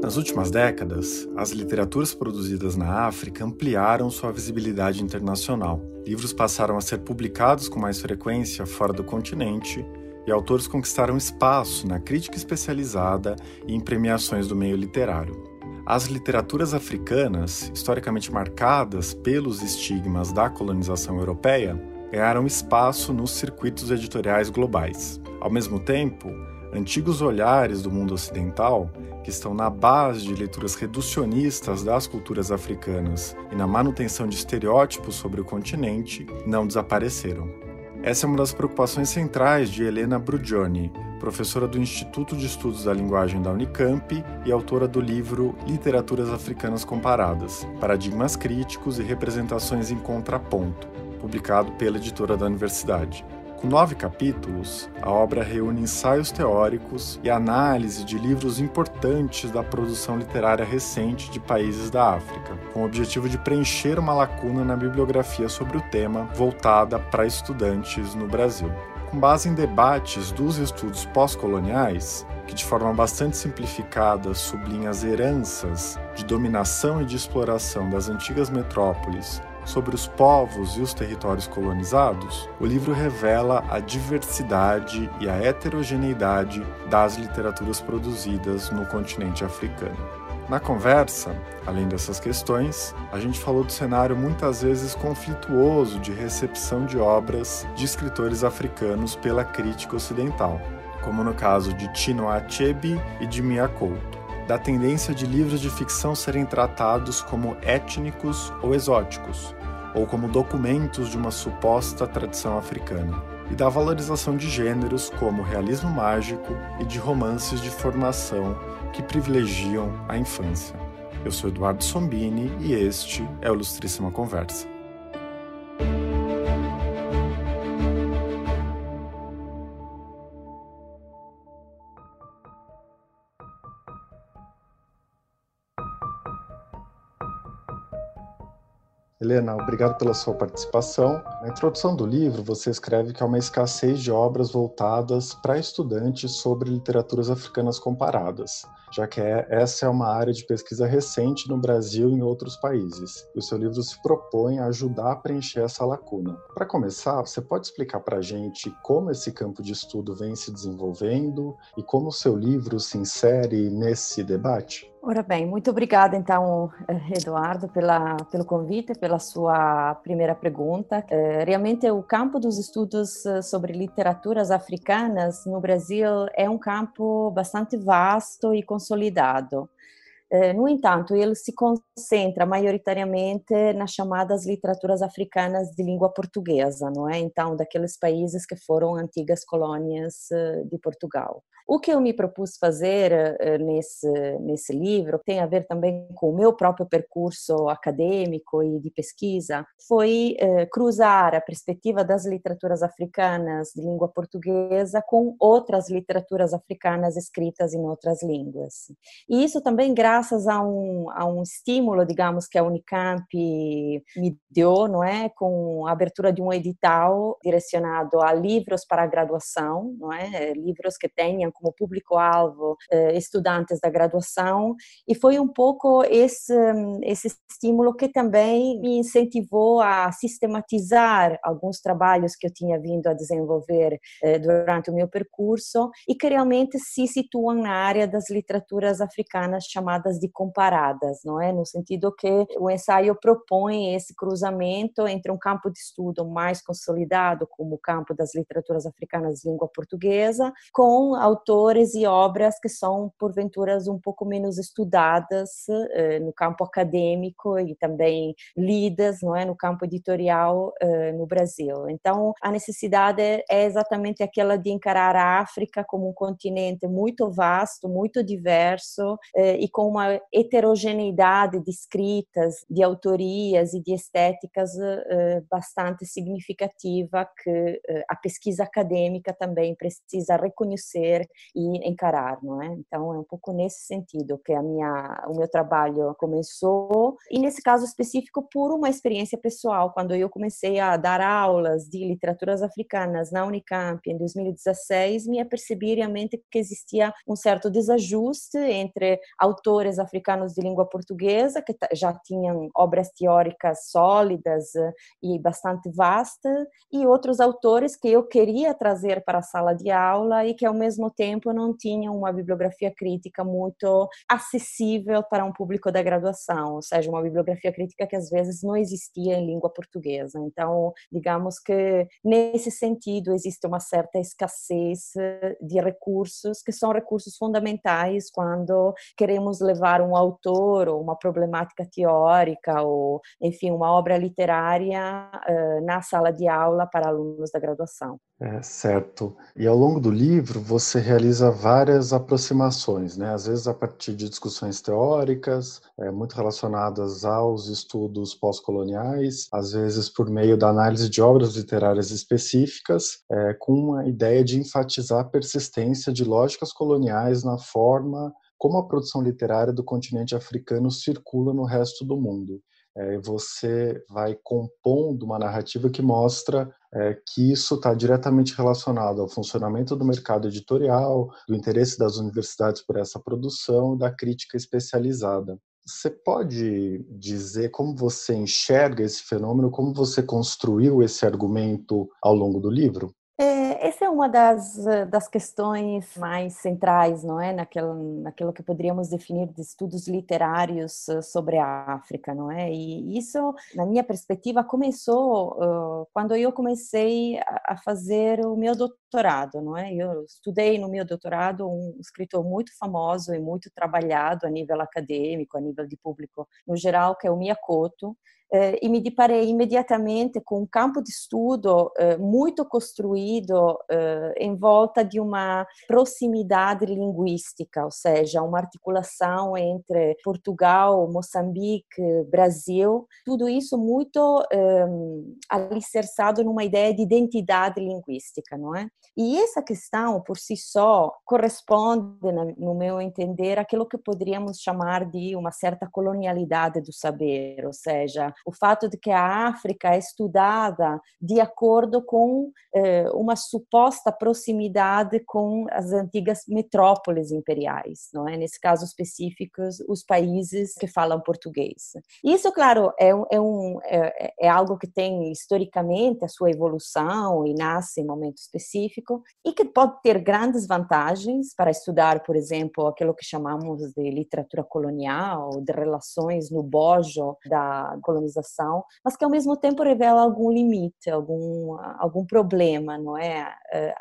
Nas últimas décadas, as literaturas produzidas na África ampliaram sua visibilidade internacional. Livros passaram a ser publicados com mais frequência fora do continente e autores conquistaram espaço na crítica especializada e em premiações do meio literário. As literaturas africanas, historicamente marcadas pelos estigmas da colonização europeia, ganharam espaço nos circuitos editoriais globais. Ao mesmo tempo, antigos olhares do mundo ocidental, que estão na base de leituras reducionistas das culturas africanas e na manutenção de estereótipos sobre o continente, não desapareceram. Essa é uma das preocupações centrais de Helena Brugioni, professora do Instituto de Estudos da Linguagem da Unicamp e autora do livro Literaturas Africanas Comparadas: Paradigmas Críticos e Representações em Contraponto, publicado pela editora da universidade. Com nove capítulos, a obra reúne ensaios teóricos e análise de livros importantes da produção literária recente de países da África, com o objetivo de preencher uma lacuna na bibliografia sobre o tema voltada para estudantes no Brasil. Com base em debates dos estudos pós-coloniais, que de forma bastante simplificada sublinha as heranças de dominação e de exploração das antigas metrópoles sobre os povos e os territórios colonizados, o livro revela a diversidade e a heterogeneidade das literaturas produzidas no continente africano. Na conversa, além dessas questões, a gente falou do cenário muitas vezes conflituoso de recepção de obras de escritores africanos pela crítica ocidental, como no caso de Tino Achebe e de Mia Couto da tendência de livros de ficção serem tratados como étnicos ou exóticos, ou como documentos de uma suposta tradição africana, e da valorização de gêneros como realismo mágico e de romances de formação que privilegiam a infância. Eu sou Eduardo Sombini e este é o Ilustríssima Conversa. Helena, obrigado pela sua participação. Na introdução do livro, você escreve que há uma escassez de obras voltadas para estudantes sobre literaturas africanas comparadas, já que é, essa é uma área de pesquisa recente no Brasil e em outros países. E o seu livro se propõe a ajudar a preencher essa lacuna. Para começar, você pode explicar para a gente como esse campo de estudo vem se desenvolvendo e como o seu livro se insere nesse debate? Ora bem, muito obrigada então, Eduardo, pela, pelo convite, pela sua primeira pergunta. É, realmente, o campo dos estudos eh, sobre literaturas africanas no Brasil é um campo bastante vasto e consolidado. É, no entanto, ele se concentra maioritariamente nas chamadas literaturas africanas de língua portuguesa, não é? Então, daqueles países que foram antigas colônias eh, de Portugal. O que eu me propus fazer uh, nesse, nesse livro tem a ver também com o meu próprio percurso acadêmico e de pesquisa, foi cruzar a perspectiva das literaturas africanas de língua portuguesa com outras literaturas africanas escritas em outras línguas. E isso também graças a um, a um estímulo, digamos, que a Unicamp me deu, não é? Com a abertura de um edital direcionado a livros para a graduação, não é? Livros que tenham como público-alvo eh, estudantes da graduação, e foi um pouco esse, esse estímulo que também me incentivou a sistematizar alguns trabalhos que eu tinha vindo a desenvolver eh, durante o meu percurso e que realmente se situam na área das literaturas africanas chamadas de comparadas, não é? No sentido que o ensaio propõe esse cruzamento entre um campo de estudo mais consolidado, como o campo das literaturas africanas de língua portuguesa, com autores e obras que são, porventura, um pouco menos estudadas eh, no campo acadêmico e também lidas não é, no campo editorial eh, no Brasil. Então, a necessidade é exatamente aquela de encarar a África como um continente muito vasto, muito diverso eh, e com uma heterogeneidade de escritas, de autorias e de estéticas uh, bastante significativa que uh, a pesquisa acadêmica também precisa reconhecer e encarar, não é? Então é um pouco nesse sentido que a minha, o meu trabalho começou e nesse caso específico por uma experiência pessoal, quando eu comecei a dar aulas de literaturas africanas na Unicamp em 2016, me apercebi realmente que existia um certo desajuste entre autores africanos de língua portuguesa, que já tinham obras teóricas sólidas eh, e bastante vastas, e outros autores que eu queria trazer para a sala de aula e que ao mesmo tempo não tinham uma bibliografia crítica muito acessível para um público da graduação, ou seja, uma bibliografia crítica que às vezes não existia em língua portuguesa. Então, digamos que nesse sentido existe uma certa escassez eh, de recursos que são recursos fundamentais quando queremos levar um autor ou uma problemática teórica ou, enfim, uma obra literária uh, na sala de aula para alunos da graduação. É, certo. E ao longo do livro você realiza várias aproximações, né? Às vezes a partir de discussões teóricas, é, muito relacionadas aos estudos pós-coloniais, às vezes por meio da análise de obras literárias específicas, é, com a ideia de enfatizar a persistência de lógicas coloniais na forma como a produção literária do continente africano circula no resto do mundo. É, você vai compondo uma narrativa que mostra é, que isso está diretamente relacionado ao funcionamento do mercado editorial, do interesse das universidades por essa produção da crítica especializada. Você pode dizer como você enxerga esse fenômeno, como você construiu esse argumento ao longo do livro? É, essa é uma das, das questões mais centrais, não é, naquilo, naquilo que poderíamos definir de estudos literários eh, sobre a África, não é? E isso, na minha perspectiva, começou uh, quando eu comecei a, fazer o meu doutorado, não é? Eu estudei no meu doutorado um escritor muito famoso e muito trabalhado a nível acadêmico, a nível de público no geral, que é o Miyakoto, eh, e me deparei imediatamente com um campo de estudo eh, muito construído eh, em volta de uma proximidade linguística, ou seja, uma articulação entre Portugal, Moçambique, Brasil, tudo isso muito alicerçado numa ideia de identidade linguística, não é? E essa questão, por si só, corresponde, no meu entender, àquilo que poderíamos chamar de uma certa colonialidade do saber, ou seja, o fato de que a África é estudada de acordo com eh, uma suposta proximidade com as antigas metrópoles imperiais, não é? Nesse caso específico, os países que falam português. Isso, claro, é, é, um, é, é algo que tem historicamente a sua evolução e nasce em momento específico e que pode ter grandes vantagens para estudar, por exemplo, aquilo que chamamos de literatura colonial, de relações no bojo da colonização mas que ao mesmo tempo revela algum limite, algum, algum problema, não é?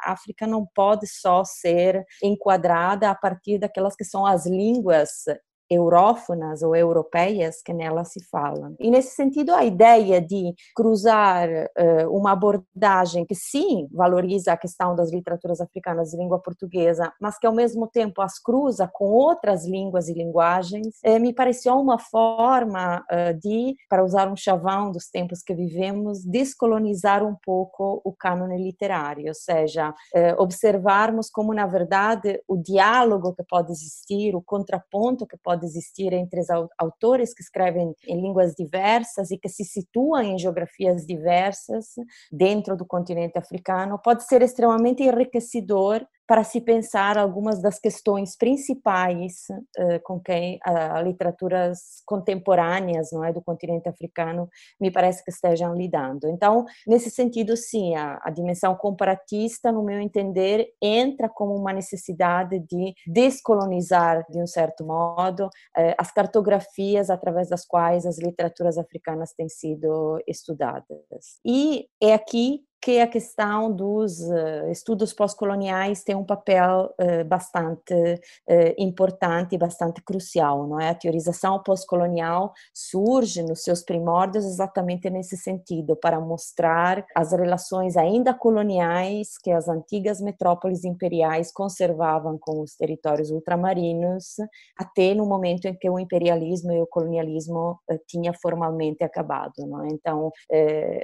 A África não pode só ser enquadrada a partir daquelas que são as línguas eurófonas ou europeias que nela se falam. E nesse sentido, a ideia de cruzar uh, uma abordagem que sim valoriza a questão das literaturas africanas de língua portuguesa, mas que ao mesmo tempo as cruza com outras línguas e linguagens, uh, me pareceu uma forma uh, de, para usar um chavão dos tempos que vivemos, descolonizar um pouco o cânone literário, ou seja, observarmos como na verdade o diálogo que pode existir, o contraponto que pode pode existir entre os autores que escrevem em línguas diversas e que se situam em geografias diversas dentro do continente africano, pode ser extremamente enriquecedor para se pensar algumas das questões principais uh, com quem as literaturas contemporâneas não é do continente africano me parece que estejam lidando. Então nesse sentido sim a, a, dimensão comparatista no meu entender entra como uma necessidade de descolonizar de um certo modo uh, as cartografias através das quais as literaturas africanas têm sido estudadas. E é aqui que a questão dos uh, estudos pós-coloniais tem um papel uh, bastante uh, importante bastante crucial, não é? A teorização pós-colonial surge nos seus primórdios exatamente nesse sentido, para mostrar as relações ainda coloniais que as antigas metrópoles imperiais conservavam com os territórios ultramarinos, até no momento em que o imperialismo e o colonialismo tinha formalmente acabado, não é? Então,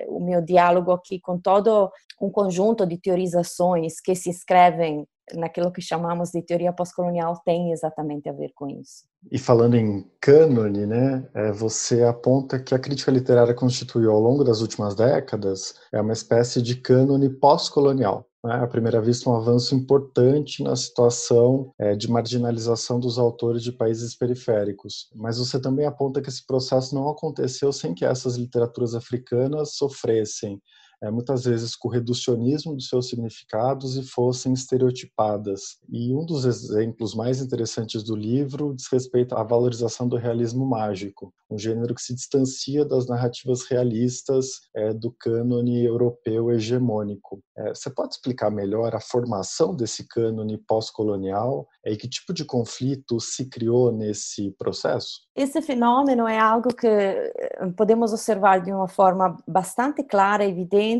o meu diálogo aqui com todo todo um conjunto de teorizações que se escrevem naquilo que chamamos de teoria pós-colonial tem exatamente a ver com isso. E falando em cânone, né, é, você aponta que a crítica literária constituiu ao longo das últimas décadas é uma espécie de cânone pós-colonial. Né, à primeira vista, um avanço importante na situação é, de marginalização dos autores de países periféricos. Mas você também aponta que esse processo não aconteceu sem que essas literaturas africanas sofressem é, muitas vezes com o reducionismo dos seus significados e fossem estereotipadas. E um dos exemplos mais interessantes do livro diz respeito à valorização do realismo mágico, um gênero que se distancia das narrativas realistas é, do cânone europeu hegemônico. É, você pode explicar melhor a formação desse cânone pós-colonial é, e que tipo de conflito se criou nesse processo? Esse fenômeno é algo que eh, podemos observar de uma forma bastante clara, evidente,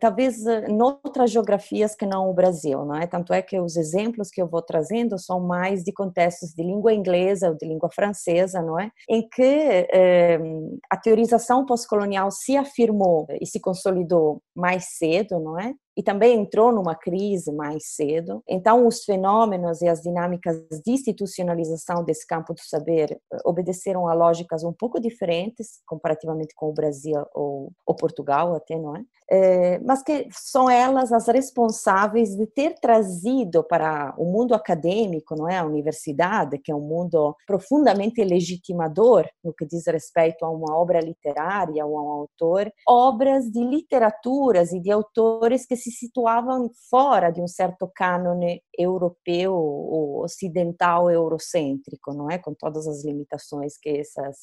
talvez eh, em outras geografias que não o Brasil, não é? Tanto é que os exemplos que eu vou trazendo são mais de contextos de língua inglesa ou de língua francesa, não é? Em que eh, a teorização pós-colonial se afirmou e se consolidou mais cedo, não é? E também entrou numa crise mais cedo. Então, os fenômenos e as dinâmicas de institucionalização desse campo do saber eh, obedeceram a lógicas um pouco diferentes comparativamente com o Brasil ou, ou Portugal, até, não é? é? Mas que são elas as responsáveis de ter trazido para o mundo acadêmico, não é? A universidade, que é um mundo profundamente legitimador no que diz respeito a uma obra literária ou a um autor, obras de literaturas e de autores que se situavam fora de um certo cânone europeu ou ocidental eurocêntrico, não é? Com todas as limitações que essas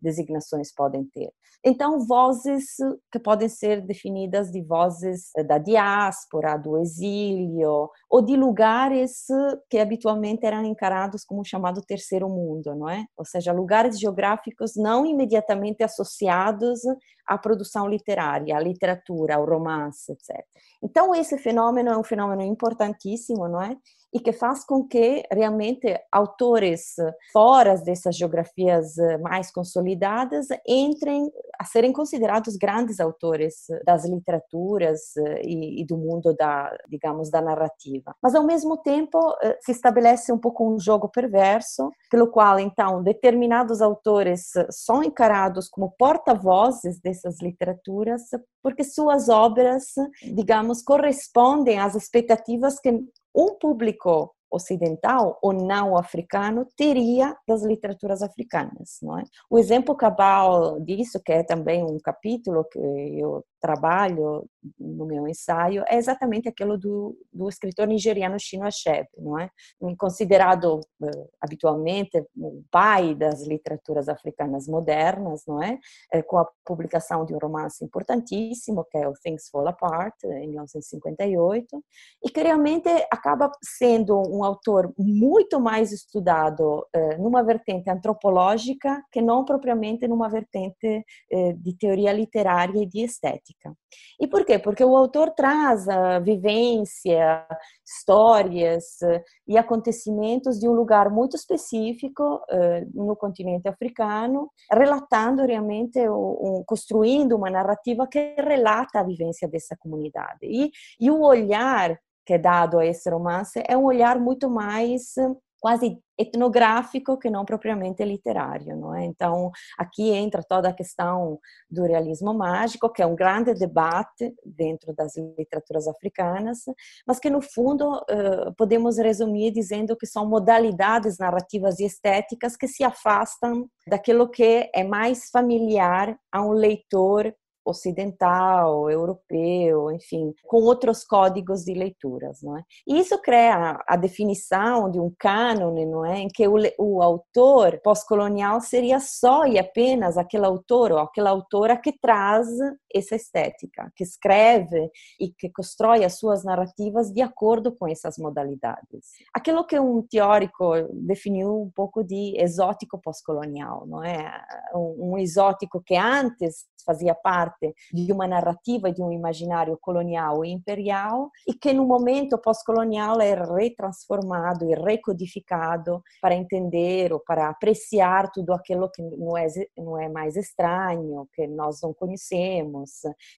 designações podem ter. Então, vozes que podem ser definidas de vozes da diáspora, do exílio, ou de lugares que habitualmente eram encarados como chamado terceiro mundo, não é? Ou seja, lugares geográficos não imediatamente associados à produção literária, à literatura, ao romance, etc. Então, esse fenômeno é um fenômeno importantíssimo, não é? E que faz com que realmente autores fora dessas geografias mais consolidadas entrem a serem considerados grandes autores das literaturas e, e do mundo da, digamos, da narrativa. Mas ao mesmo tempo eh, se estabelece um pouco um jogo perverso, pelo qual então determinados autores são encarados como porta-vozes dessas literaturas, porque suas obras, digamos, correspondem às expectativas que um público ocidental ou não africano teria das literaturas africanas, não é? O exemplo cabal disso, que é também um capítulo que eu trabalho no meu ensaio é exatamente aquilo do, do escritor nigeriano Chinua Achebe, não é? Considerado uh, habitualmente o pai das literaturas africanas modernas, não é? é? Com a publicação de um romance importantíssimo que é o Things Fall Apart em 1958 e que realmente acaba sendo um autor muito mais estudado uh, numa vertente antropológica que não propriamente numa vertente de teoria literária e de estética. E por quê? Porque o autor traz a vivência, histórias eh, e acontecimentos de um lugar muito específico eh, no continente africano, relatando realmente, construindo uma narrativa que relata a vivência dessa comunidade. E, e o olhar que é dado a esse romance é um olhar muito mais quase etnográfico que não propriamente literário, não é? Então, aqui entra toda a questão do realismo mágico, que é um grande debate dentro das literaturas africanas, mas que no fundo podemos resumir dizendo que são modalidades narrativas e estéticas que se afastam daquilo que é mais familiar a um leitor ocidental, europeu, enfim, com outros códigos de leituras, não é? E isso cria a definição de um cânone, não é, em que o, o autor pós-colonial seria só e apenas aquele autor ou aquela autora que traz essa estética, que escreve e que constrói as suas narrativas de acordo com essas modalidades. Aquilo que um teórico definiu um pouco de exótico pós-colonial, não é? Um exótico que antes fazia parte de uma narrativa de um imaginário colonial e imperial e que no momento pós-colonial é retransformado e recodificado para entender ou para apreciar tudo aquilo que não é, não é mais estranho, que nós não conhecemos,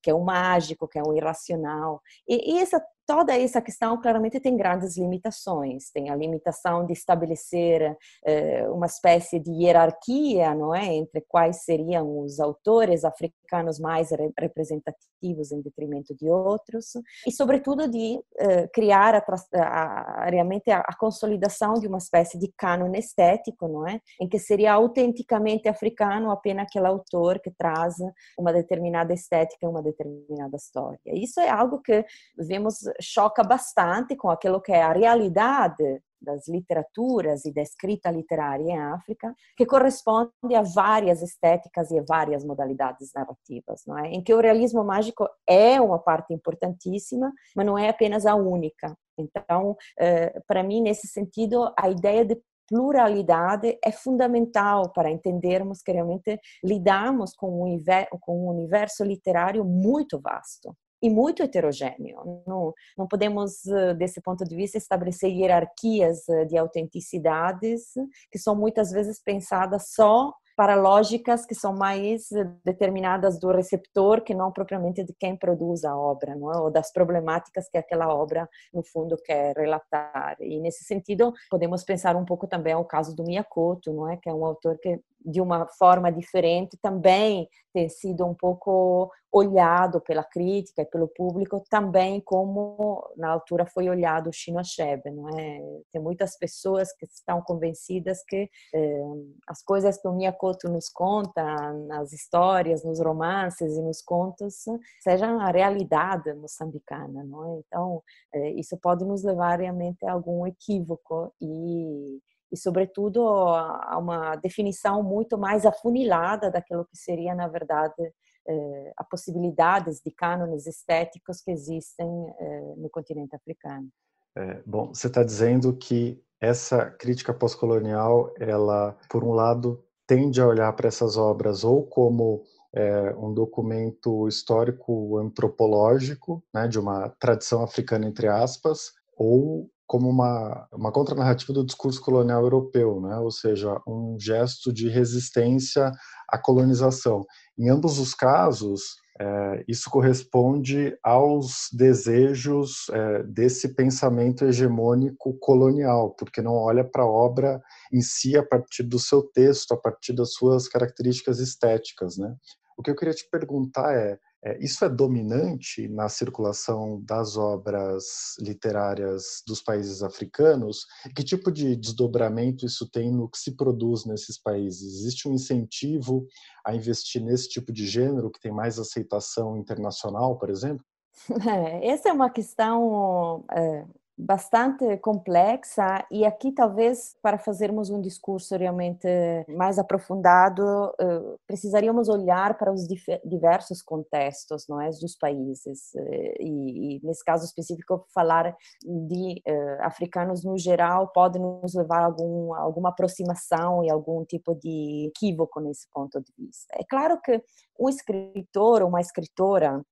que é o mágico, que é o irracional. E, e essa toda essa questão claramente tem grandes limitações. Tem a limitação de estabelecer eh, uma espécie de hierarquia, não é, entre quais seriam os autores africanos mais representativos em detrimento de outros, e sobretudo de eh, criar a, a, realmente a, a, consolidação de uma espécie de cânone estético, não é, em que seria autenticamente africano apenas aquele autor que traz uma determinada estética, uma determinada história. Isso é algo que vemos choca bastante com aquilo que é a realidade das literaturas e da escrita literária em África, que corresponde a várias estéticas e a várias modalidades narrativas, não é? Em que o realismo mágico é uma parte importantíssima, mas não é apenas a única. Então, eh, para mim, nesse sentido, a ideia de pluralidade é fundamental para entendermos que realmente lidamos com um universo literário muito vasto e muito heterogêneo. Não, não podemos, eh, desse ponto de vista, estabelecer hierarquias eh, de autenticidades que são muitas vezes pensadas só para lógicas que são mais eh, determinadas do receptor que não propriamente de quem produz a obra, não é? ou das problemáticas que aquela obra, no fundo, quer relatar. E, nesse sentido, podemos pensar um pouco também o caso do Miyakoto, não é? que é um autor que de uma forma diferente também tem sido um pouco olhado pela crítica e pelo público também como na altura foi olhado o Shino Achebe, não é? Tem muitas pessoas que estão convencidas que eh, as coisas que o Miyakoto nos conta nas histórias, nos romances e nos contos sejam a realidade moçambicana, não é? Então eh, isso pode nos levar realmente a algum equívoco e e, sobretudo, a uma definição muito mais afunilada daquilo que seria, na verdade, eh, a possibilidades de cânones estéticos que existem eh, no continente africano. É, bom, você está dizendo que essa crítica pós-colonial, ela, por um lado, tende a olhar para essas obras ou como é, um documento histórico antropológico, né, de uma tradição africana entre aspas, ou como uma, uma contranarrativa do discurso colonial europeu, né? ou seja, um gesto de resistência à colonização. Em ambos os casos, é, isso corresponde aos desejos é, desse pensamento hegemônico colonial, porque não olha para a obra em si a partir do seu texto, a partir das suas características estéticas. Né? O que eu queria te perguntar é, é, isso é dominante na circulação das obras literárias dos países africanos? Que tipo de desdobramento isso tem no que se produz nesses países? Existe um incentivo a investir nesse tipo de gênero que tem mais aceitação internacional, por exemplo? É, essa é uma questão é, bastante complexa e aqui talvez para fazermos um discurso realmente mais aprofundado eh, precisaríamos olhar para os diversos contextos não é dos países eh, e, nesse caso específico falar de uh, africanos no geral pode nos levar a algum, alguma aproximação e algum tipo de equívoco nesse ponto de vista. É claro que um escritor ou uma escritora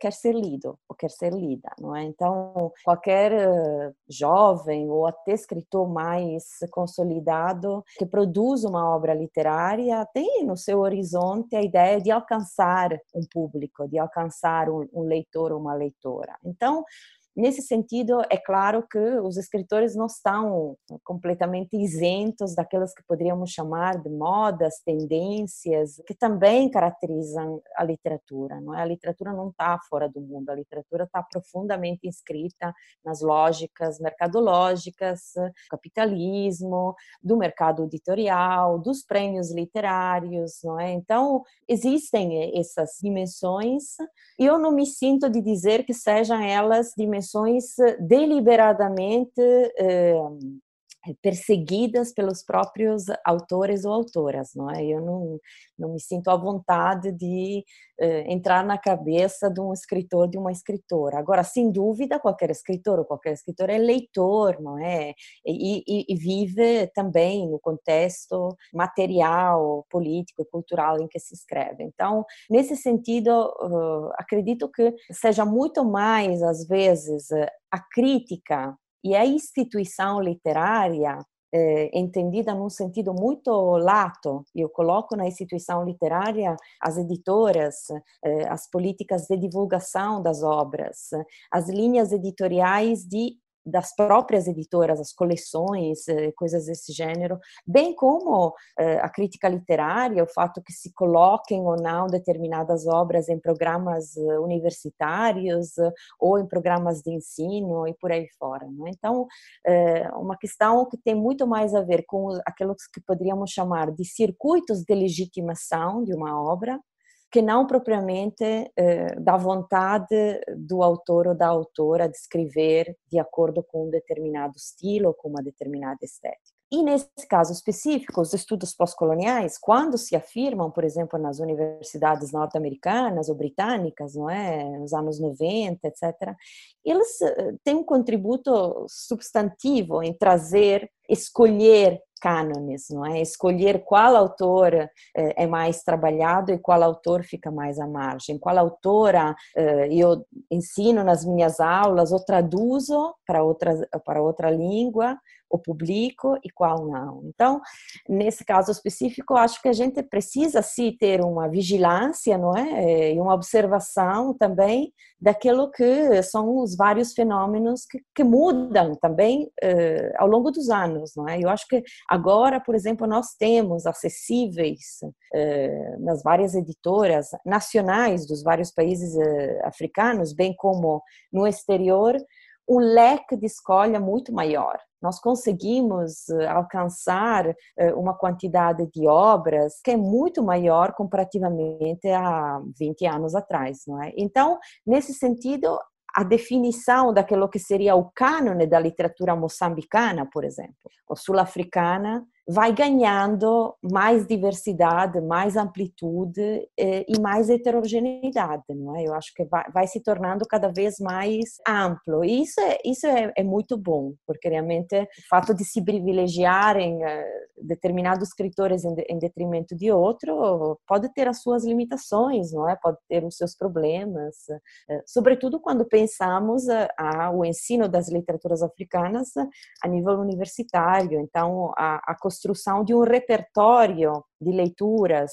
quer ser lido ou quer ser lida, não é? Então, qualquer uh, jovem ou até escritor mais consolidado que produz uma obra literária tem no seu horizonte a ideia de alcançar um público, de alcançar um leitor ou uma leitora. Então, Nesse sentido, é claro que os escritores não estão completamente isentos daquelas que poderíamos chamar de modas, tendências, que também caracterizam a literatura. Não é? A literatura não está fora do mundo, a literatura está profundamente inscrita nas lógicas mercadológicas, capitalismo, do mercado editorial, dos prêmios literários. Não é? Então, existem essas dimensões e eu não me sinto de dizer que sejam elas dimensões dimensões deliberadamente eh, perseguidas pelos próprios autores ou autoras, não é? Eu não, não me sinto à vontade de eh, entrar na cabeça de um escritor, de uma escritora. Agora, sem dúvida, qualquer escritor ou qualquer escritora é leitor, não é? E, e, e vive também no contexto material, político e cultural em que se escreve. Então, nesse sentido, uh, acredito que seja muito mais, às vezes, a crítica e a instituição literária, eh, entendida num sentido muito lato, eu coloco na instituição literária as editoras, eh, as políticas de divulgação das obras, as linhas editoriais de das próprias editoras, as coleções, eh, coisas desse gênero, bem como eh, a crítica literária, o fato que se coloquem ou não determinadas obras em programas eh, universitários ou em programas de ensino e por aí fora. Né? Então, uma questão que tem muito mais a ver com aquilo que poderíamos chamar de circuitos de legitimação de uma obra, que não propriamente eh, da vontade do autor ou da autora de escrever de acordo com um determinado estilo ou com uma determinada estética. E nesse caso específico, os estudos pós-coloniais, quando se afirmam, por exemplo, nas universidades norte-americanas ou britânicas, não é, nos anos 90, etc., eles eh, têm um contributo substantivo em trazer, escolher cânones, não é? Escolher qual autor eh, é mais trabalhado e qual autor fica mais à margem, qual autora eh, eu ensino nas minhas aulas ou traduzo para outra para outra língua o publico e qual não. Então, nesse caso específico, acho que a gente precisa sim ter uma vigilância, não é, e uma observação também daquilo que são os vários fenômenos que, que mudam também uh, ao longo dos anos, não é? Eu acho que agora, por exemplo, nós temos acessíveis uh, nas várias editoras nacionais dos vários países africanos, bem como no exterior, um leque de escolha muito maior. Nós conseguimos alcançar uma quantidade de obras que é muito maior comparativamente a 20 anos atrás, não é? Então, nesse sentido, a definição daquilo que seria o cânone da literatura moçambicana, por exemplo, ou sul-africana, vai ganhando mais diversidade, mais amplitude eh, e mais heterogeneidade, não é? Eu acho que vai, vai, se tornando cada vez mais amplo. E isso é, isso é, é muito bom, porque realmente o fato de se privilegiarem eh, determinados escritores em, em, detrimento de outro pode ter as suas limitações, não é? Pode ter os seus problemas, eh, sobretudo quando pensamos a, o ensino das literaturas africanas a nível universitário. Então, a, a construção de um repertório de leituras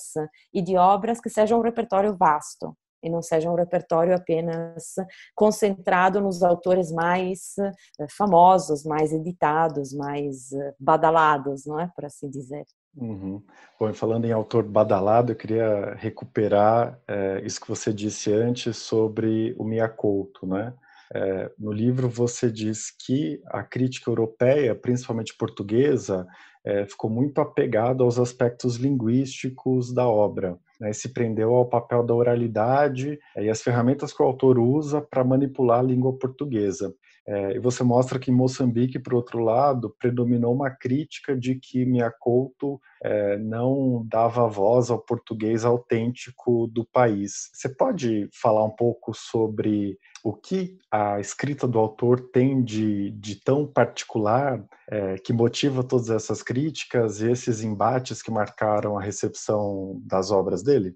e de obras que seja um repertório vasto e não seja um repertório apenas concentrado nos autores mais eh, famosos, mais editados, mais eh, badalados, não é, por assim dizer. Uhum. Bom, falando em autor badalado, eu queria recuperar é, isso que você disse antes sobre o Miyakoto, né? É, no livro você diz que a crítica europeia, principalmente portuguesa, é, ficou muito apegada aos aspectos linguísticos da obra. Né, se prendeu ao papel da oralidade é, e as ferramentas que o autor usa para manipular a língua portuguesa. É, e você mostra que em Moçambique, por outro lado, predominou uma crítica de que Miyakoto é, não dava voz ao português autêntico do país. Você pode falar um pouco sobre o que a escrita do autor tem de, de tão particular é, que motiva todas essas críticas e esses embates que marcaram a recepção das obras dele?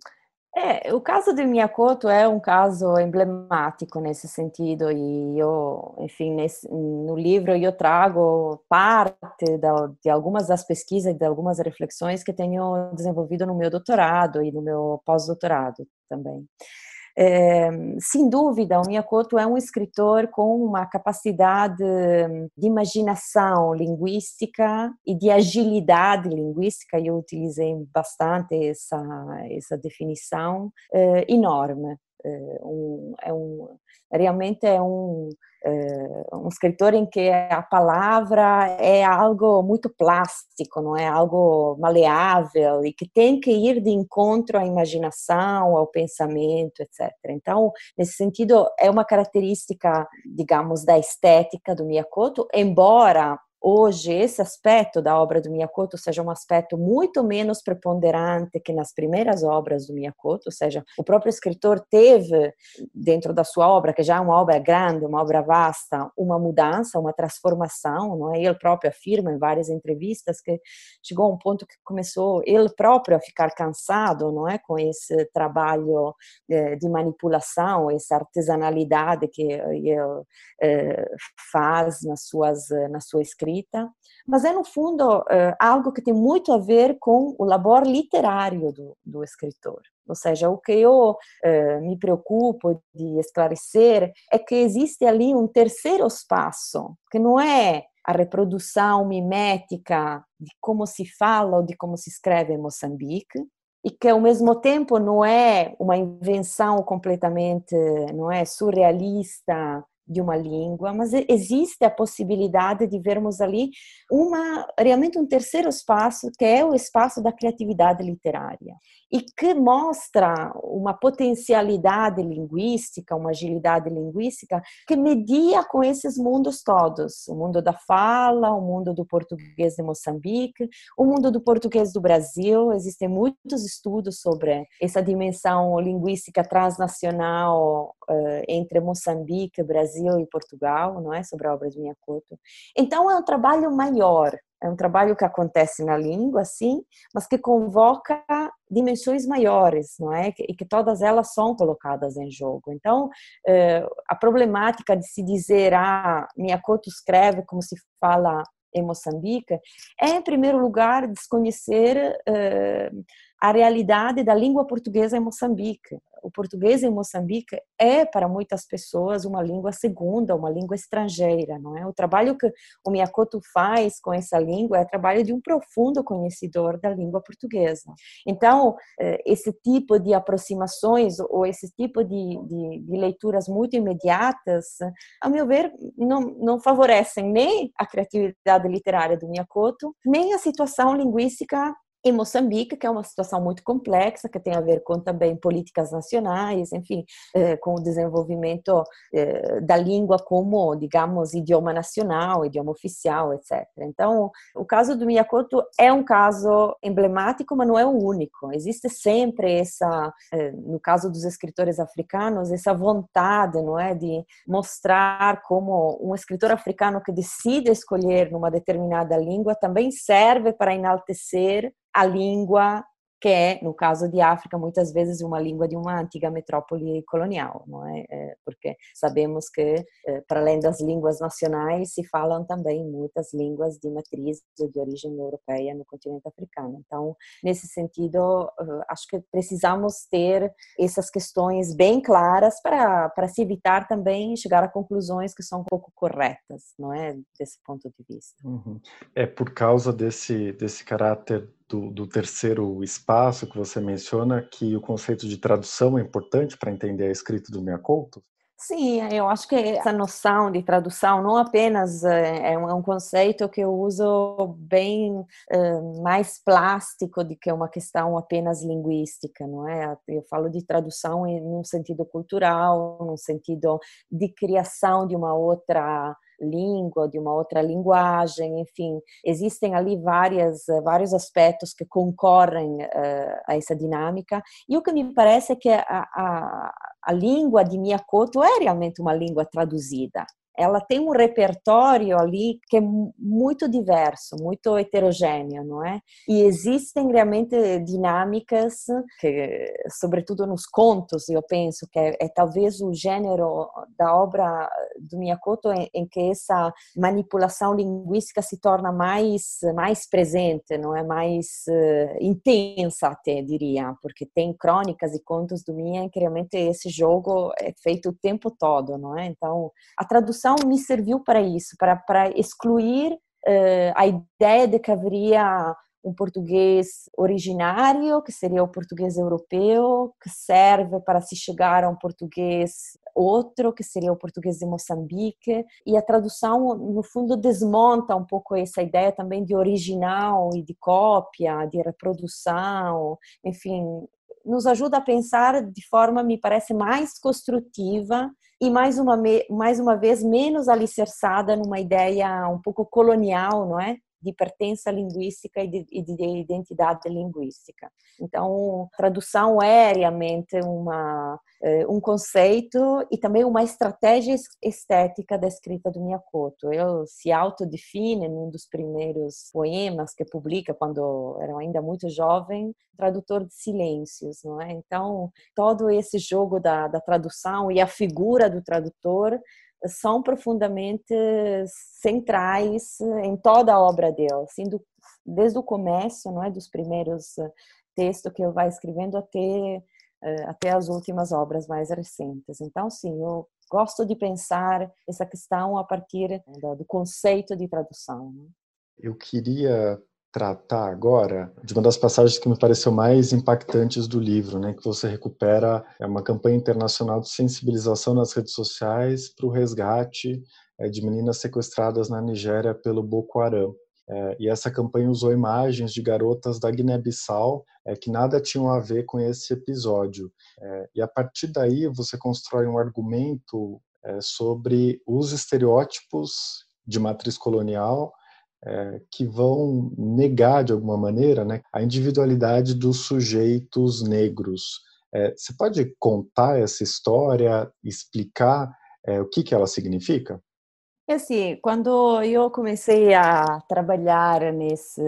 É, o caso de Miyakoto é um caso emblemático nesse sentido e eu, enfim, nesse, no livro eu trago parte da, de algumas das pesquisas e de algumas reflexões que tenho desenvolvido no meu doutorado e no meu pós-doutorado também. É, sem dúvida, o Miyakoto é um escritor com uma capacidade de imaginação linguística e de agilidade linguística, eu utilizei bastante essa, essa definição, é, enorme. É um, é um, realmente é um, um escritor em que a palavra é algo muito plástico, não é algo maleável e que tem que ir de encontro à imaginação, ao pensamento, etc. Então, nesse sentido, é uma característica, digamos, da estética do Miyakoto, embora hoje esse aspecto da obra do Miyakoto seja um aspecto muito menos preponderante que nas primeiras obras do Miyakoto, ou seja, o próprio escritor teve dentro da sua obra, que já é uma obra grande, uma obra vasta, uma mudança, uma transformação, não é? Ele próprio afirma em várias entrevistas que chegou a um ponto que começou ele próprio a ficar cansado, não é, com esse trabalho eh, de manipulação, essa artesanalidade que ele eh, faz nas suas na sua escrita, mas é no fundo eh, algo que tem muito a ver com o labor literário do, do escritor. Ou seja, o que eu eh, me preocupo de esclarecer é que existe ali um terceiro espaço, que não é a reprodução mimética de como se fala ou de como se escreve em Moçambique, e que ao mesmo tempo não é uma invenção completamente, não é surrealista de uma língua, mas existe a possibilidade de vermos ali uma realmente um terceiro espaço que é o espaço da criatividade literária e que mostra uma potencialidade linguística, uma agilidade linguística que media com esses mundos todos, o mundo da fala, o mundo do português de Moçambique, o mundo do português do Brasil, existem muitos estudos sobre essa dimensão linguística transnacional uh, entre Moçambique, Brasil e Portugal, não é, sobre a obra de Miyakoto. Então é um trabalho maior, é um trabalho que acontece na língua, sim, mas que convoca dimensões maiores, não é? E que todas elas são colocadas em jogo. Então, uh, a problemática de se dizer, ah, Miyakoto escreve como se fala em Moçambique, é, em primeiro lugar, desconhecer uh, a realidade da língua portuguesa em Moçambique. O português em Moçambique é, para muitas pessoas, uma língua segunda, uma língua estrangeira, não é? O trabalho que o Miyakoto faz com essa língua é trabalho de um profundo conhecedor da língua portuguesa. Então, eh, esse tipo de aproximações ou esse tipo de, de, de leituras muito imediatas, a meu ver, não, não favorecem nem a criatividade literária do Miyakoto, nem a situação linguística em Moçambique, que é uma situação muito complexa, que tem a ver com também políticas nacionais, enfim, eh, com o desenvolvimento eh, da língua como, digamos, idioma nacional, idioma oficial, etc. Então, o caso do Miyakoto é um caso emblemático, mas não é o único. Existe sempre essa, eh, no caso dos escritores africanos, essa vontade, não é, de mostrar como um escritor africano que decide escolher numa determinada língua também serve para enaltecer a língua que é, no caso de África, muitas vezes uma língua de uma antiga metrópole colonial, não é? é porque sabemos que, é, para além das línguas nacionais, se falam também muitas línguas de matriz de origem europeia no continente africano. Então, nesse sentido, acho que precisamos ter essas questões bem claras para, para se evitar também chegar a conclusões que são um pouco corretas, não é? Desse ponto de vista. Uhum. É por causa desse, desse caráter do, do, terceiro espaço que você menciona que o conceito de tradução é importante para entender a escrita do Miyakoto? Sim, eu acho que essa noção de tradução não apenas eh, é um, conceito que eu uso bem eh, mais plástico do que uma questão apenas linguística, não é? Eu falo de tradução em um sentido cultural, num sentido de criação de uma outra língua, de uma outra linguagem, enfim, existem ali várias, eh, vários aspectos que concorrem uh, a essa dinâmica. E o que me parece é que a, a, a língua de Miyakoto é realmente uma língua traduzida ela tem um repertório ali que é muito diverso, muito heterogêneo, não é? E existem realmente dinâmicas que, sobretudo nos contos, eu penso que é, é talvez o gênero da obra do Miyakoto em, em, que essa manipulação linguística se torna mais mais presente, não é? Mais uh, intensa até diria, porque tem crônicas e contos do Mia em que realmente esse jogo é feito o tempo todo, não é? Então a tradução tradução me serviu para isso, para, para excluir uh, a ideia de que haveria um português originário, que seria o português europeu, que serve para se chegar a um português outro, que seria o português de Moçambique. E a tradução, no fundo, desmonta um pouco essa ideia também de original e de cópia, de reprodução. Enfim, nos ajuda a pensar de forma, me parece, mais construtiva e mais uma, mais uma vez menos alicerçada numa ideia um pouco colonial, não é? De pertença linguística e de, de, identidade linguística. Então, tradução é realmente uma, eh, um conceito e também uma estratégia estética da escrita do Miyakoto. Ele se autodefine num dos primeiros poemas que publica quando era ainda muito jovem, tradutor de silêncios, não é? Então, todo esse jogo da, da tradução e a figura do tradutor são profundamente centrais em toda a obra dele, assim, do, desde o começo, não é, dos primeiros eh, textos que ele vai escrevendo até eh, até as últimas obras mais recentes. Então, sim, eu gosto de pensar essa questão a partir do conceito de tradução. Né? Eu queria tratar agora de uma das passagens que me pareceu mais impactantes do livro, né, que você recupera é uma campanha internacional de sensibilização nas redes sociais para o resgate é, de meninas sequestradas na Nigéria pelo Boko Haram. É, e essa campanha usou imagens de garotas da Guiné-Bissau é, que nada tinham a ver com esse episódio. É, e a partir daí você constrói um argumento é, sobre os estereótipos de matriz colonial é, que vão negar, de alguma maneira, né, a individualidade dos sujeitos negros. É, você pode contar essa história, explicar é, o que, que ela significa? Assim, quando eu comecei a trabalhar nesse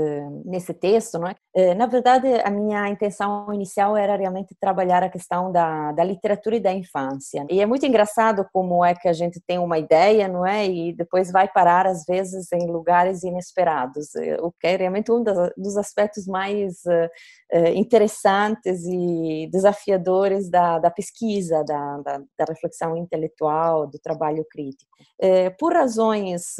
nesse texto, não é? Eh, na verdade, a minha intenção inicial era realmente trabalhar a questão da, da literatura e da infância. E é muito engraçado como é que a gente tem uma ideia, não é? E depois vai parar, às vezes, em lugares inesperados. Eh, o que é realmente um dos aspectos mais uh, interessantes e desafiadores da, da pesquisa, da, da, da, reflexão intelectual, do trabalho crítico. Por razões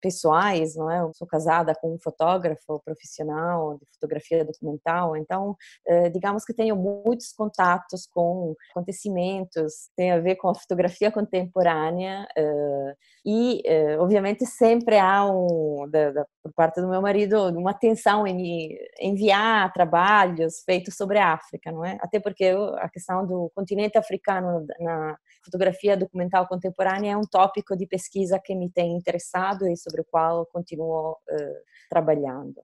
pessoais, não é? Eu sou casada com um fotógrafo profissional de fotografia fotografia documental, então, eh, digamos que tenho muitos contatos com acontecimentos, tem a ver com a fotografia contemporânea eh, e, eh, obviamente, sempre há, um, da, da, por parte do meu marido, uma atenção em me enviar trabalhos feitos sobre a África, não é? Até porque a questão do continente africano na fotografia documental contemporânea é um tópico de pesquisa que me tem interessado e sobre o qual continuo trabalhando.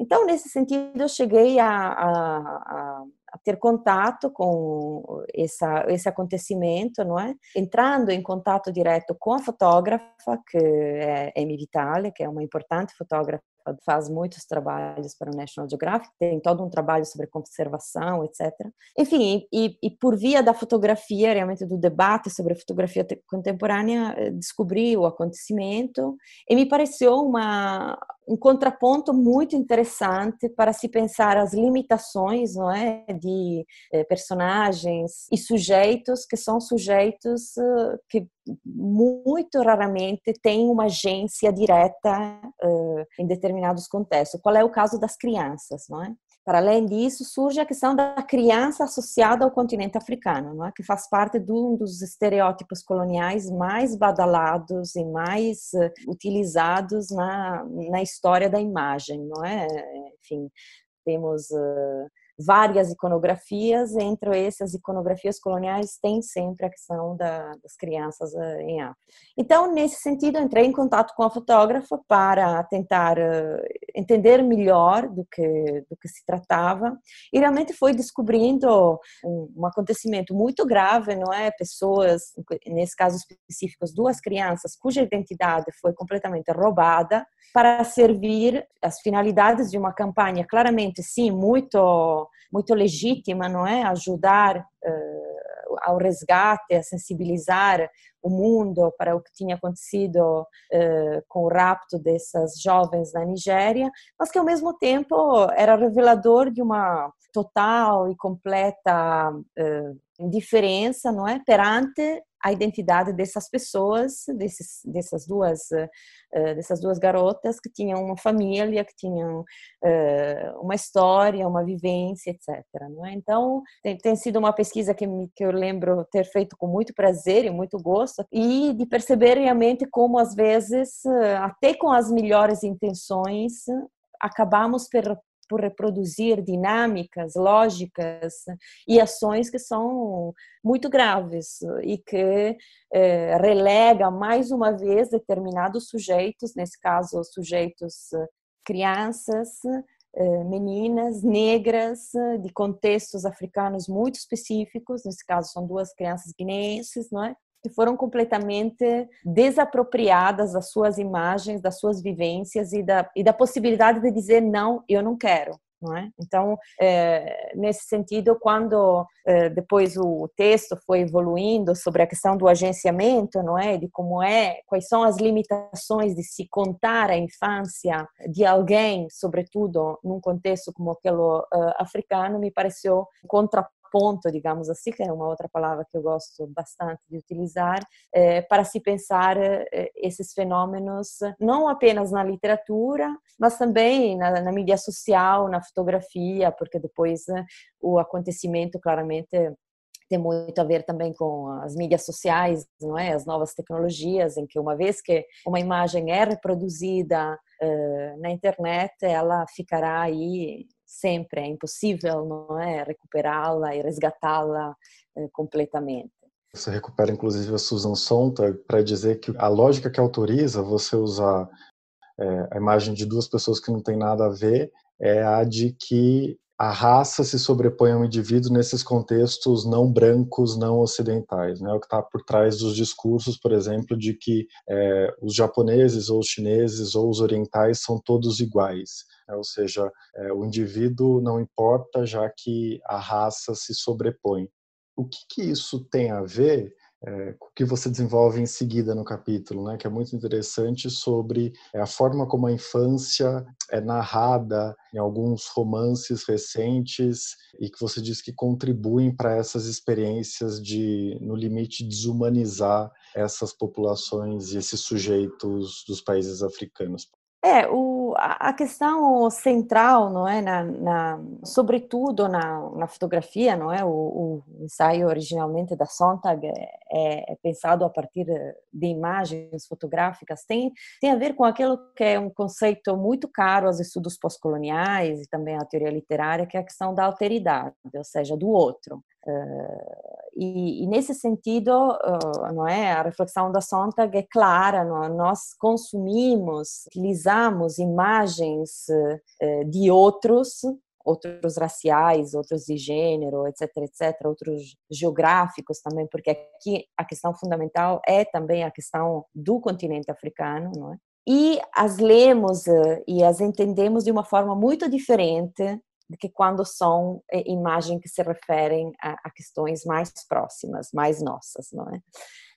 Então, nesse sentido, eu cheguei a, a, a ter contato com essa, esse acontecimento, não é? Entrando em contato direto com a fotógrafa, que é Amy Vitale, que é uma importante fotógrafa faz muitos trabalhos para o National Geographic, tem todo um trabalho sobre conservação, etc. Enfim, e, e por via da fotografia, realmente do debate sobre fotografia contemporânea, eh, descobri o acontecimento e me pareceu uma, um contraponto muito interessante para se pensar as limitações, não é, de eh, personagens e sujeitos que são sujeitos eh, que muito raramente têm uma agência direta uh, em determinados contextos. Qual é o caso das crianças, não é? Para além disso, surge a questão da criança associada ao continente africano, é? que faz parte de um dos estereótipos coloniais mais badalados e mais uh, utilizados na, na história da imagem, não é? Enfim, temos uh, várias iconografias, entre essas iconografias coloniais tem sempre a questão da, das crianças eh, em África. Então, nesse sentido, entrei em contato com a fotógrafa para tentar uh, entender melhor do que, do que se tratava e realmente foi descobrindo um, um acontecimento muito grave, não é? Pessoas, nesse caso específico, duas crianças cuja identidade foi completamente roubada para servir as finalidades de uma campanha claramente, sim, muito muito legítima, não é? Ajudar uh, ao resgate, a sensibilizar o mundo para o que tinha acontecido uh, com o rapto dessas jovens na Nigéria, mas que ao mesmo tempo era revelador de uma total e completa uh, indiferença, não é, perante a identidade dessas pessoas, desses, dessas duas uh, dessas duas garotas que tinham uma família, que tinham uh, uma história, uma vivência, etc. É? Então tem, tem sido uma pesquisa que, me, que eu lembro ter feito com muito prazer e muito gosto e de perceber realmente como às vezes até com as melhores intenções acabamos per por reproduzir dinâmicas, lógicas e ações que são muito graves e que eh, relega mais uma vez determinados sujeitos, nesse caso sujeitos crianças, eh, meninas negras de contextos africanos muito específicos, nesse caso são duas crianças guineenses, não é? Que foram completamente desapropriadas das suas imagens, das suas vivências e da, e da possibilidade de dizer não, eu não quero. Não é? Então, é, nesse sentido, quando é, depois o texto foi evoluindo sobre a questão do agenciamento, não é, de como é, quais são as limitações de se contar a infância de alguém, sobretudo num contexto como aquele uh, africano, me pareceu contra ponto, digamos assim, que é uma outra palavra que eu gosto bastante de utilizar, é, para se pensar é, esses fenômenos não apenas na literatura, mas também na, na mídia social, na fotografia, porque depois o acontecimento claramente tem muito a ver também com as mídias sociais, não é? As novas tecnologias, em que uma vez que uma imagem é reproduzida uh, na internet, ela ficará aí sempre, é impossível, não é, recuperá-la e resgatá-la eh, completamente. Você recupera inclusive a Susan Sontag para dizer que a lógica que autoriza você usar é, a imagem de duas pessoas que não tem nada a ver é a de que a raça se sobrepõe ao indivíduo nesses contextos não brancos, não ocidentais. Né? O que está por trás dos discursos, por exemplo, de que é, os japoneses ou os chineses ou os orientais são todos iguais. Né? Ou seja, é, o indivíduo não importa, já que a raça se sobrepõe. O que, que isso tem a ver é, que você desenvolve em seguida no capítulo, né, que é muito interessante sobre é, a forma como a infância é narrada em alguns romances recentes e que você diz que contribuem para essas experiências de, no limite, desumanizar essas populações e esses sujeitos dos países africanos. É, o, a questão central, não é, na, na sobretudo na, na, fotografia, não é, o, o, ensaio originalmente da Sontag é, é, pensado a partir de imagens fotográficas, tem, tem a ver com aquilo que é um conceito muito caro aos estudos pós-coloniais e também à teoria literária, que é a questão da alteridade, ou seja, do outro. Uh, e, e, nesse sentido, uh, não é, a reflexão da Sontag é clara, não? nós consumimos, utilizamos imagens uh, de outros, outros raciais, outros de gênero, etc, etc, outros geográficos também, porque aqui a questão fundamental é também a questão do continente africano, não é? E as lemos e as entendemos de uma forma muito diferente do que quando são é, imagens que se referem a, a questões mais próximas, mais nossas, não é?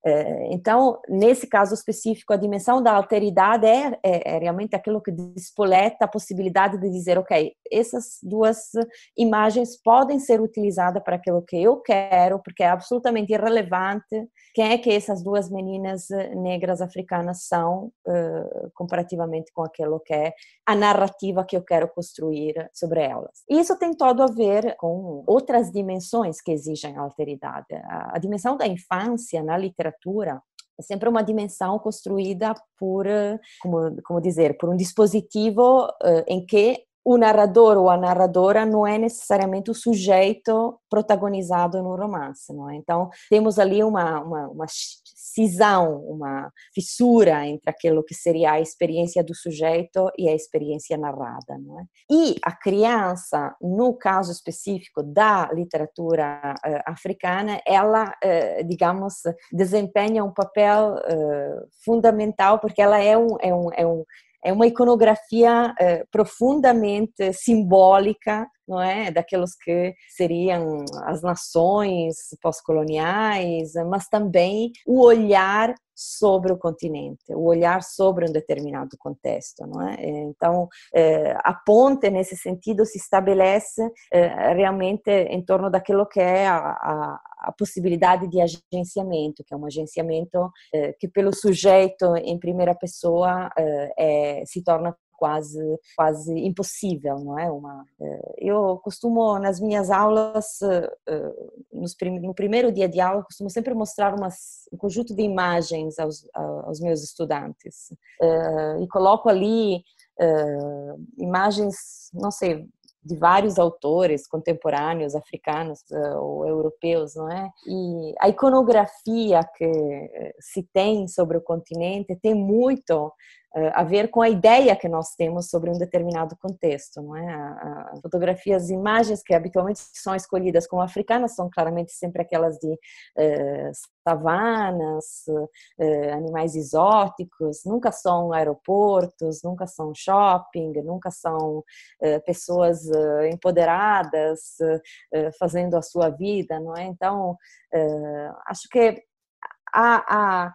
É, então, nesse caso específico, a dimensão da alteridade é, é, é, realmente aquilo que despoleta a possibilidade de dizer, ok, essas duas imagens podem ser utilizadas para aquilo que eu quero, porque é absolutamente irrelevante quem é que essas duas meninas negras africanas são, uh, comparativamente com aquilo que é a narrativa que eu quero construir sobre elas. Isso tem todo a ver com outras dimensões que exigem alteridade. A, a dimensão da infância na literatura literatura é sempre uma dimensão construída por, como, como dizer, por um dispositivo uh, em que o narrador ou a narradora não é necessariamente o sujeito protagonizado no romance, não é? Então temos ali uma, uma, uma cisão, uma fissura entre aquilo que seria a experiência do sujeito e a experiência narrada, não é? E a criança, no caso específico da literatura uh, africana, ela, uh, digamos, desempenha um papel uh, fundamental porque ela é um, é um, é um é uma iconografia eh, profundamente simbólica, não é, daqueles que seriam as nações pós-coloniais, mas também o olhar sobre o continente, o olhar sobre um determinado contexto, não é? Então, eh, a ponte nesse sentido se estabelece eh, realmente em torno daquilo que é a, a, a possibilidade de agenciamento, que é um agenciamento eh, que pelo sujeito em primeira pessoa é, se torna quase quase impossível, não é? Uma, eu costumo nas minhas aulas, no primeiro dia de aula, costumo sempre mostrar umas, um conjunto de imagens aos, aos meus estudantes e coloco ali imagens, não sei, de vários autores contemporâneos africanos uh, ou europeus, não é? E a iconografia que uh, se tem sobre o continente tem muito a ver com a ideia que nós temos sobre um determinado contexto, não é? As imagens que habitualmente são escolhidas como africanas são claramente sempre aquelas de savanas, animais exóticos, nunca são aeroportos, nunca são shopping, nunca são pessoas empoderadas, fazendo a sua vida, não é? Então, acho que a, a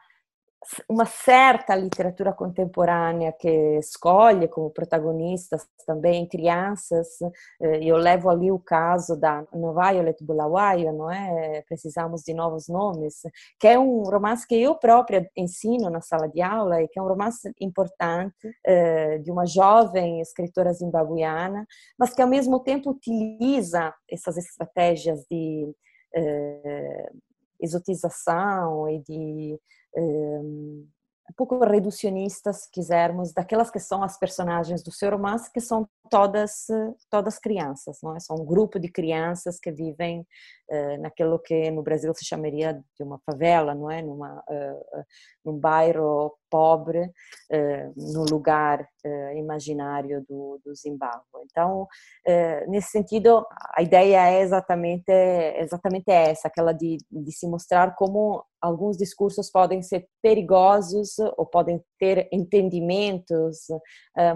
uma certa literatura contemporânea que escolhe como protagonistas também crianças. Eh, eu levo ali o caso da Violet Bulawayo, não é? Precisamos de novos nomes, que é um romance que eu própria ensino na sala de aula e que é um romance importante eh, de uma jovem escritora zimbabuiana, mas que ao mesmo tempo utiliza essas estratégias de eh, exotização e de um pouco reducionistas, se quisermos, daquelas que são as personagens do seu romance, que são todas todas crianças, não é? São um grupo de crianças que vivem uh, naquilo que no Brasil se chamaria de uma favela, não é? Numa uh, num bairro pobre, uh, no lugar imaginário do, do Zimbábue. Então, nesse sentido, a ideia é exatamente exatamente essa, aquela de, de se mostrar como alguns discursos podem ser perigosos ou podem ter entendimentos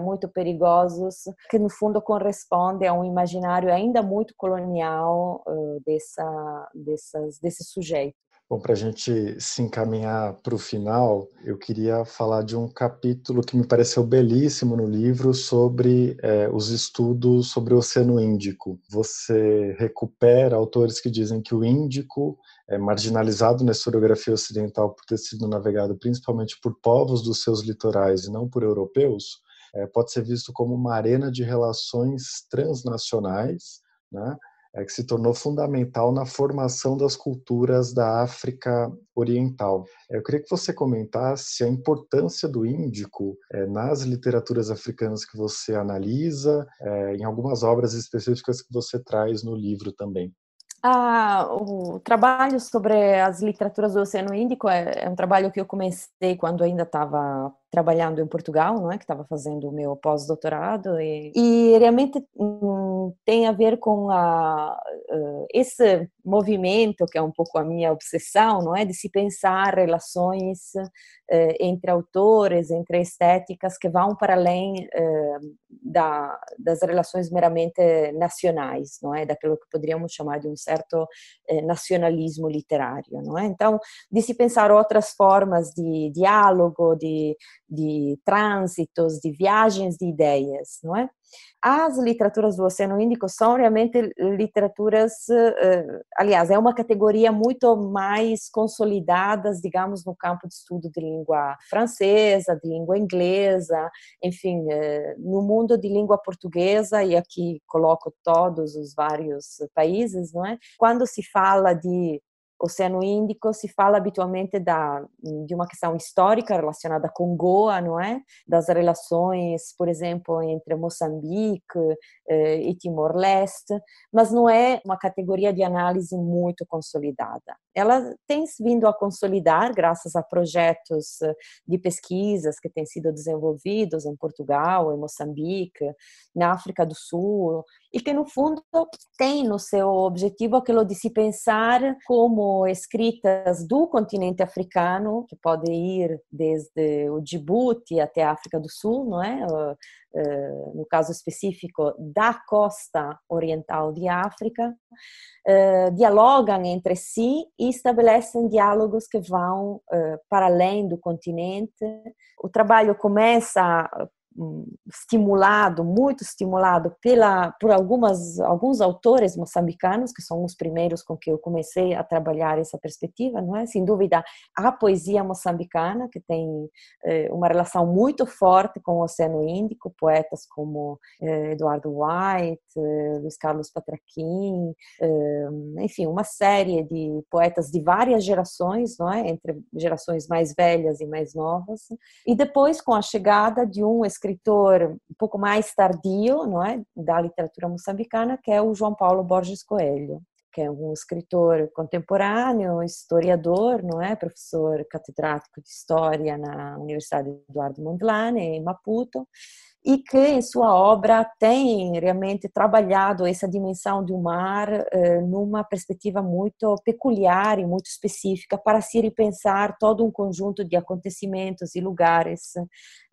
muito perigosos que no fundo corresponde a um imaginário ainda muito colonial dessa, dessas, desse sujeito. Bom, para a gente se encaminhar para o final, eu queria falar de um capítulo que me pareceu belíssimo no livro sobre é, os estudos sobre o Oceano Índico. Você recupera autores que dizem que o Índico é marginalizado na historiografia ocidental por ter sido navegado principalmente por povos dos seus litorais e não por europeus, é, pode ser visto como uma arena de relações transnacionais, né, é, que se tornou fundamental na formação das culturas da África Oriental. Eu queria que você comentasse a importância do Índico é, nas literaturas africanas que você analisa, é, em algumas obras específicas que você traz no livro também. Ah, o trabalho sobre as literaturas do Oceano Índico é, é um trabalho que eu comecei quando ainda estava trabalhando em Portugal, não é, que estava fazendo o meu pós-doutorado e, e, realmente hum, tem a ver com a, uh, esse movimento que é um pouco a minha obsessão, não é, de se pensar relações uh, entre autores, entre estéticas que vão para além uh, da, das relações meramente nacionais, não é, daquilo que poderíamos chamar de um certo nacionalismo literário, não é? Então, de se pensar outras formas de diálogo, de de trânsitos, de viagens de ideias, não é? As literaturas do Oceano Índico são realmente literaturas, uh, aliás, é uma categoria muito mais consolidadas, digamos, no campo de estudo de língua francesa, de língua inglesa, enfim, uh, no mundo de língua portuguesa, e aqui coloco todos os vários países, não é? Quando se fala de Oceano Índico se fala habitualmente da, de uma questão histórica relacionada com Goa, não é? Das relações, por exemplo, entre Moçambique eh, e Timor-Leste, mas não é uma categoria de análise muito consolidada. Ela tem vindo a consolidar graças a projetos eh, de pesquisas que têm sido desenvolvidos em Portugal, em Moçambique, na África do Sul, e que no fundo tem no seu objetivo aquilo de se pensar como escritas do continente africano, que pode ir desde o Djibouti até a África do Sul, não é? Eh, no caso específico da costa oriental de África, eh, dialogam entre si e estabelecem diálogos que vão eh, para além do continente. O trabalho começa estimulado, muito estimulado pela, por algumas, alguns autores moçambicanos, que são os primeiros com que eu comecei a trabalhar essa perspectiva, não é? Sem dúvida, a poesia moçambicana, que tem eh, uma relação muito forte com o Oceano Índico, poetas como eh, Eduardo White, eh, Luiz Carlos Patraquim, eh, enfim, uma série de poetas de várias gerações, não é? Entre gerações mais velhas e mais novas. E depois, com a chegada de um escritor escritor um pouco mais tardio, não é, da literatura moçambicana, que é o João Paulo Borges Coelho que é um escritor contemporâneo, historiador, não é, professor catedrático de história na Universidade Eduardo Mondlane em Maputo e que em sua obra tem realmente trabalhado essa dimensão do mar eh, numa perspectiva muito peculiar e muito específica para se repensar todo um conjunto de acontecimentos e lugares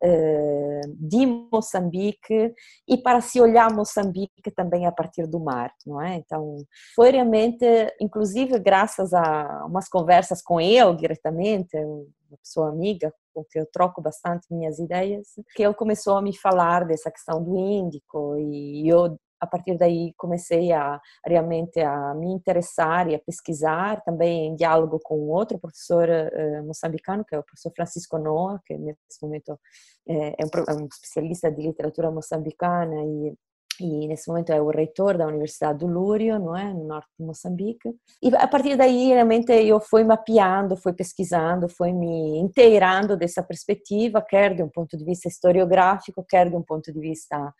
eh, de Moçambique e para se olhar Moçambique também a partir do mar, não é? Então, foi realmente, inclusive graças a umas conversas com ele diretamente, uma pessoa amiga, com que eu troco bastante minhas ideias, que ele começou a me falar dessa questão do índico e eu a partir daí comecei a realmente a me interessar e a pesquisar também em diálogo com outro professor uh, moçambicano que é o professor Francisco Noa que nesse momento é, é, um, é um especialista de literatura moçambicana e e nesse momento é o reitor da Universidade do Lúrio, não é, no norte de Moçambique. E a partir daí, realmente, eu fui mapeando, fui pesquisando, fui me inteirando dessa perspectiva, quer de um ponto de vista historiográfico, quer de um ponto de vista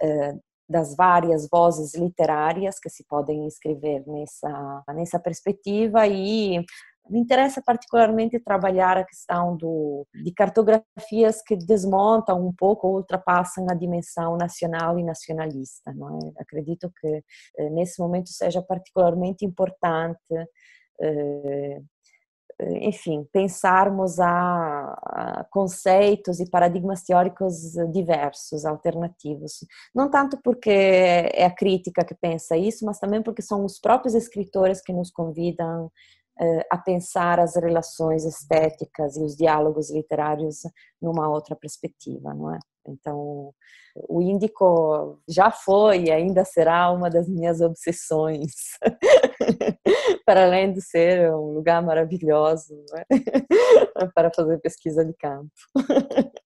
eh, das várias vozes literárias que se podem escrever nessa, nessa perspectiva e me interessa particularmente trabalhar a questão do, de cartografias que desmontam um pouco, ultrapassam a dimensão nacional e nacionalista. Não é? Acredito que eh, nesse momento seja particularmente importante eh, enfim, pensarmos a, conceitos e paradigmas teóricos diversos, alternativos. Não tanto porque é a crítica que pensa isso, mas também porque são os próprios escritores que nos convidam eh, a pensar as relações estéticas e os diálogos literários numa outra perspectiva, não é? Então, o Índico já foi e ainda será uma das minhas obsessões, para além de ser um lugar maravilhoso é? para fazer pesquisa de campo.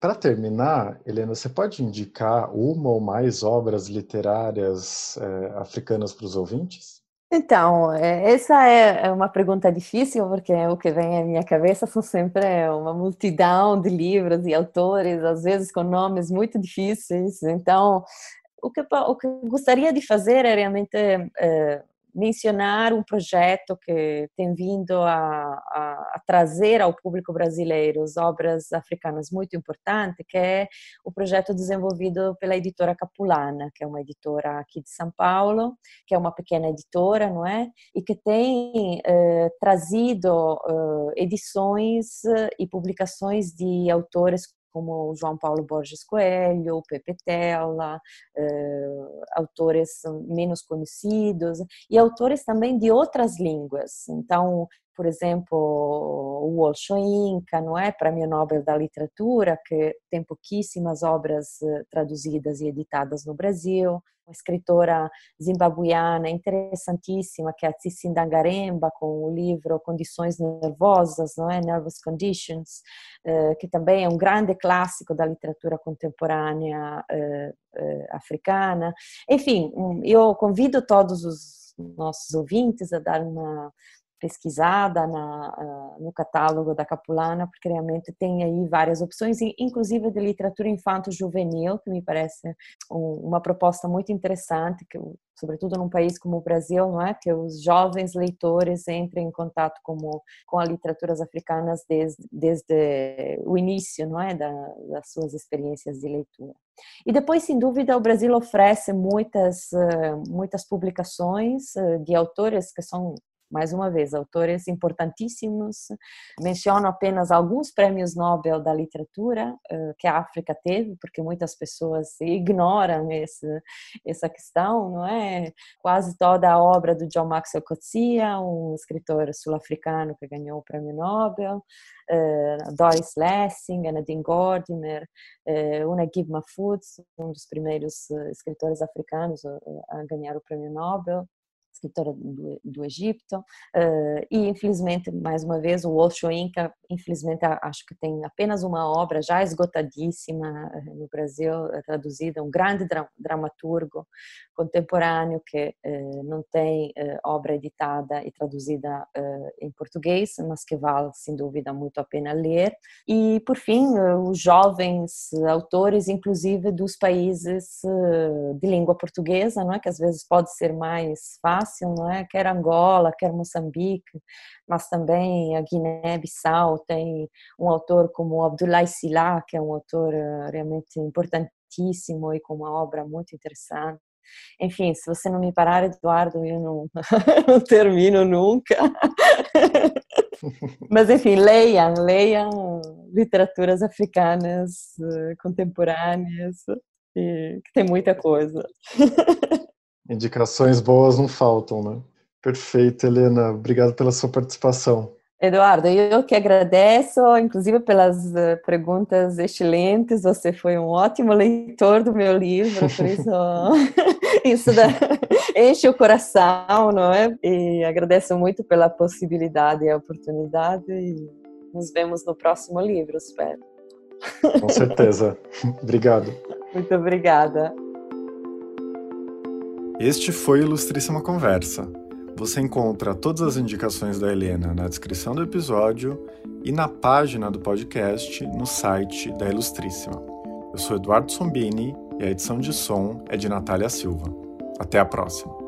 Para terminar, Helena, você pode indicar uma ou mais obras literárias é, africanas para os ouvintes? Então, é, essa é, é uma pergunta difícil, porque o que vem à minha cabeça são sempre uma multidão de livros e autores, às vezes com nomes muito difíceis. Então, o que, o que gostaria de fazer é realmente é, mencionar um projeto que tem vindo a, a, a, trazer ao público brasileiro obras africanas muito importantes, que é o projeto desenvolvido pela editora Capulana, que é uma editora aqui de São Paulo, que é uma pequena editora, não é? E que tem eh, trazido eh, edições e publicações de autores como João Paulo Borges Coelho, Pepe Tela, eh, autores menos conhecidos e autores também de outras línguas. Então, por exemplo, o Walsh Inca, não é? Prêmio Nobel da Literatura, que tem pouquíssimas obras eh, traduzidas e editadas no Brasil uma escritora zimbabuiana interessantíssima, que é a Tsitsi Dangaremba, com o livro Condições Nervosas, não é? Nervous Conditions, eh, que também é um grande clássico da literatura contemporânea eh, africana. Enfim, eu convido todos os nossos ouvintes a dar uma pesquisada na, uh, no catálogo da Capulana, porque realmente tem aí várias opções, inclusive de literatura infanto-juvenil, que me parece um, uma proposta muito interessante, que sobretudo num país como o Brasil, não é, que os jovens leitores entrem em contato com, com as literaturas africanas desde, desde o início, não é, da, das suas experiências de leitura. E depois, sem dúvida, o Brasil oferece muitas, eh, muitas publicações eh, de autores que são mais uma vez, autores importantíssimos. Menciono apenas alguns prêmios Nobel da literatura eh, que a África teve, porque muitas pessoas ignoram esse, essa questão, não é? Quase toda a obra do John Maxwell Coetzee, um escritor sul-africano que ganhou o prêmio Nobel, uh, Doris Lessing, Nadine Gordimer, uh, Unagib Mahfouz, um dos primeiros escritores africanos a ganhar o prêmio Nobel escritora do, do Egito, uh, e infelizmente, mais uma vez, o Osho Inca, infelizmente, acho que tem apenas uma obra já esgotadíssima uh, no Brasil, uh, traduzida, um grande dra dramaturgo contemporâneo que não tem obra editada e traduzida em português, mas que vale, sem dúvida, muito a pena ler. E, por fim, os jovens autores, inclusive dos países de língua portuguesa, não é? que às vezes pode ser mais fácil, não é? Quer Angola, quer Moçambique, mas também a Guiné-Bissau tem um autor como Abdoulaye Sila, que é um autor eh, realmente importantíssimo e com uma obra muito interessante. Enfim, se você não me parar, Eduardo, eu não, não termino nunca. Mas enfim, leiam, leiam literaturas africanas eh, contemporâneas, que tem muita coisa. Indicações boas não faltam, né? Perfeito, Helena. Obrigado pela sua participação. Eduardo, eu que agradeço, inclusive pelas eh, perguntas excelentes. Você foi um ótimo leitor do meu livro, por isso isso enche o coração, não é? E agradeço muito pela possibilidade e a oportunidade. E nos vemos no próximo livro, espero. Com certeza. Obrigado. Muito obrigada. Este foi Ilustríssima Conversa. Você encontra todas as indicações da Helena na descrição do episódio e na página do podcast no site da Ilustríssima. Eu sou Eduardo Sombini e a edição de som é de Natália Silva. Até a próxima!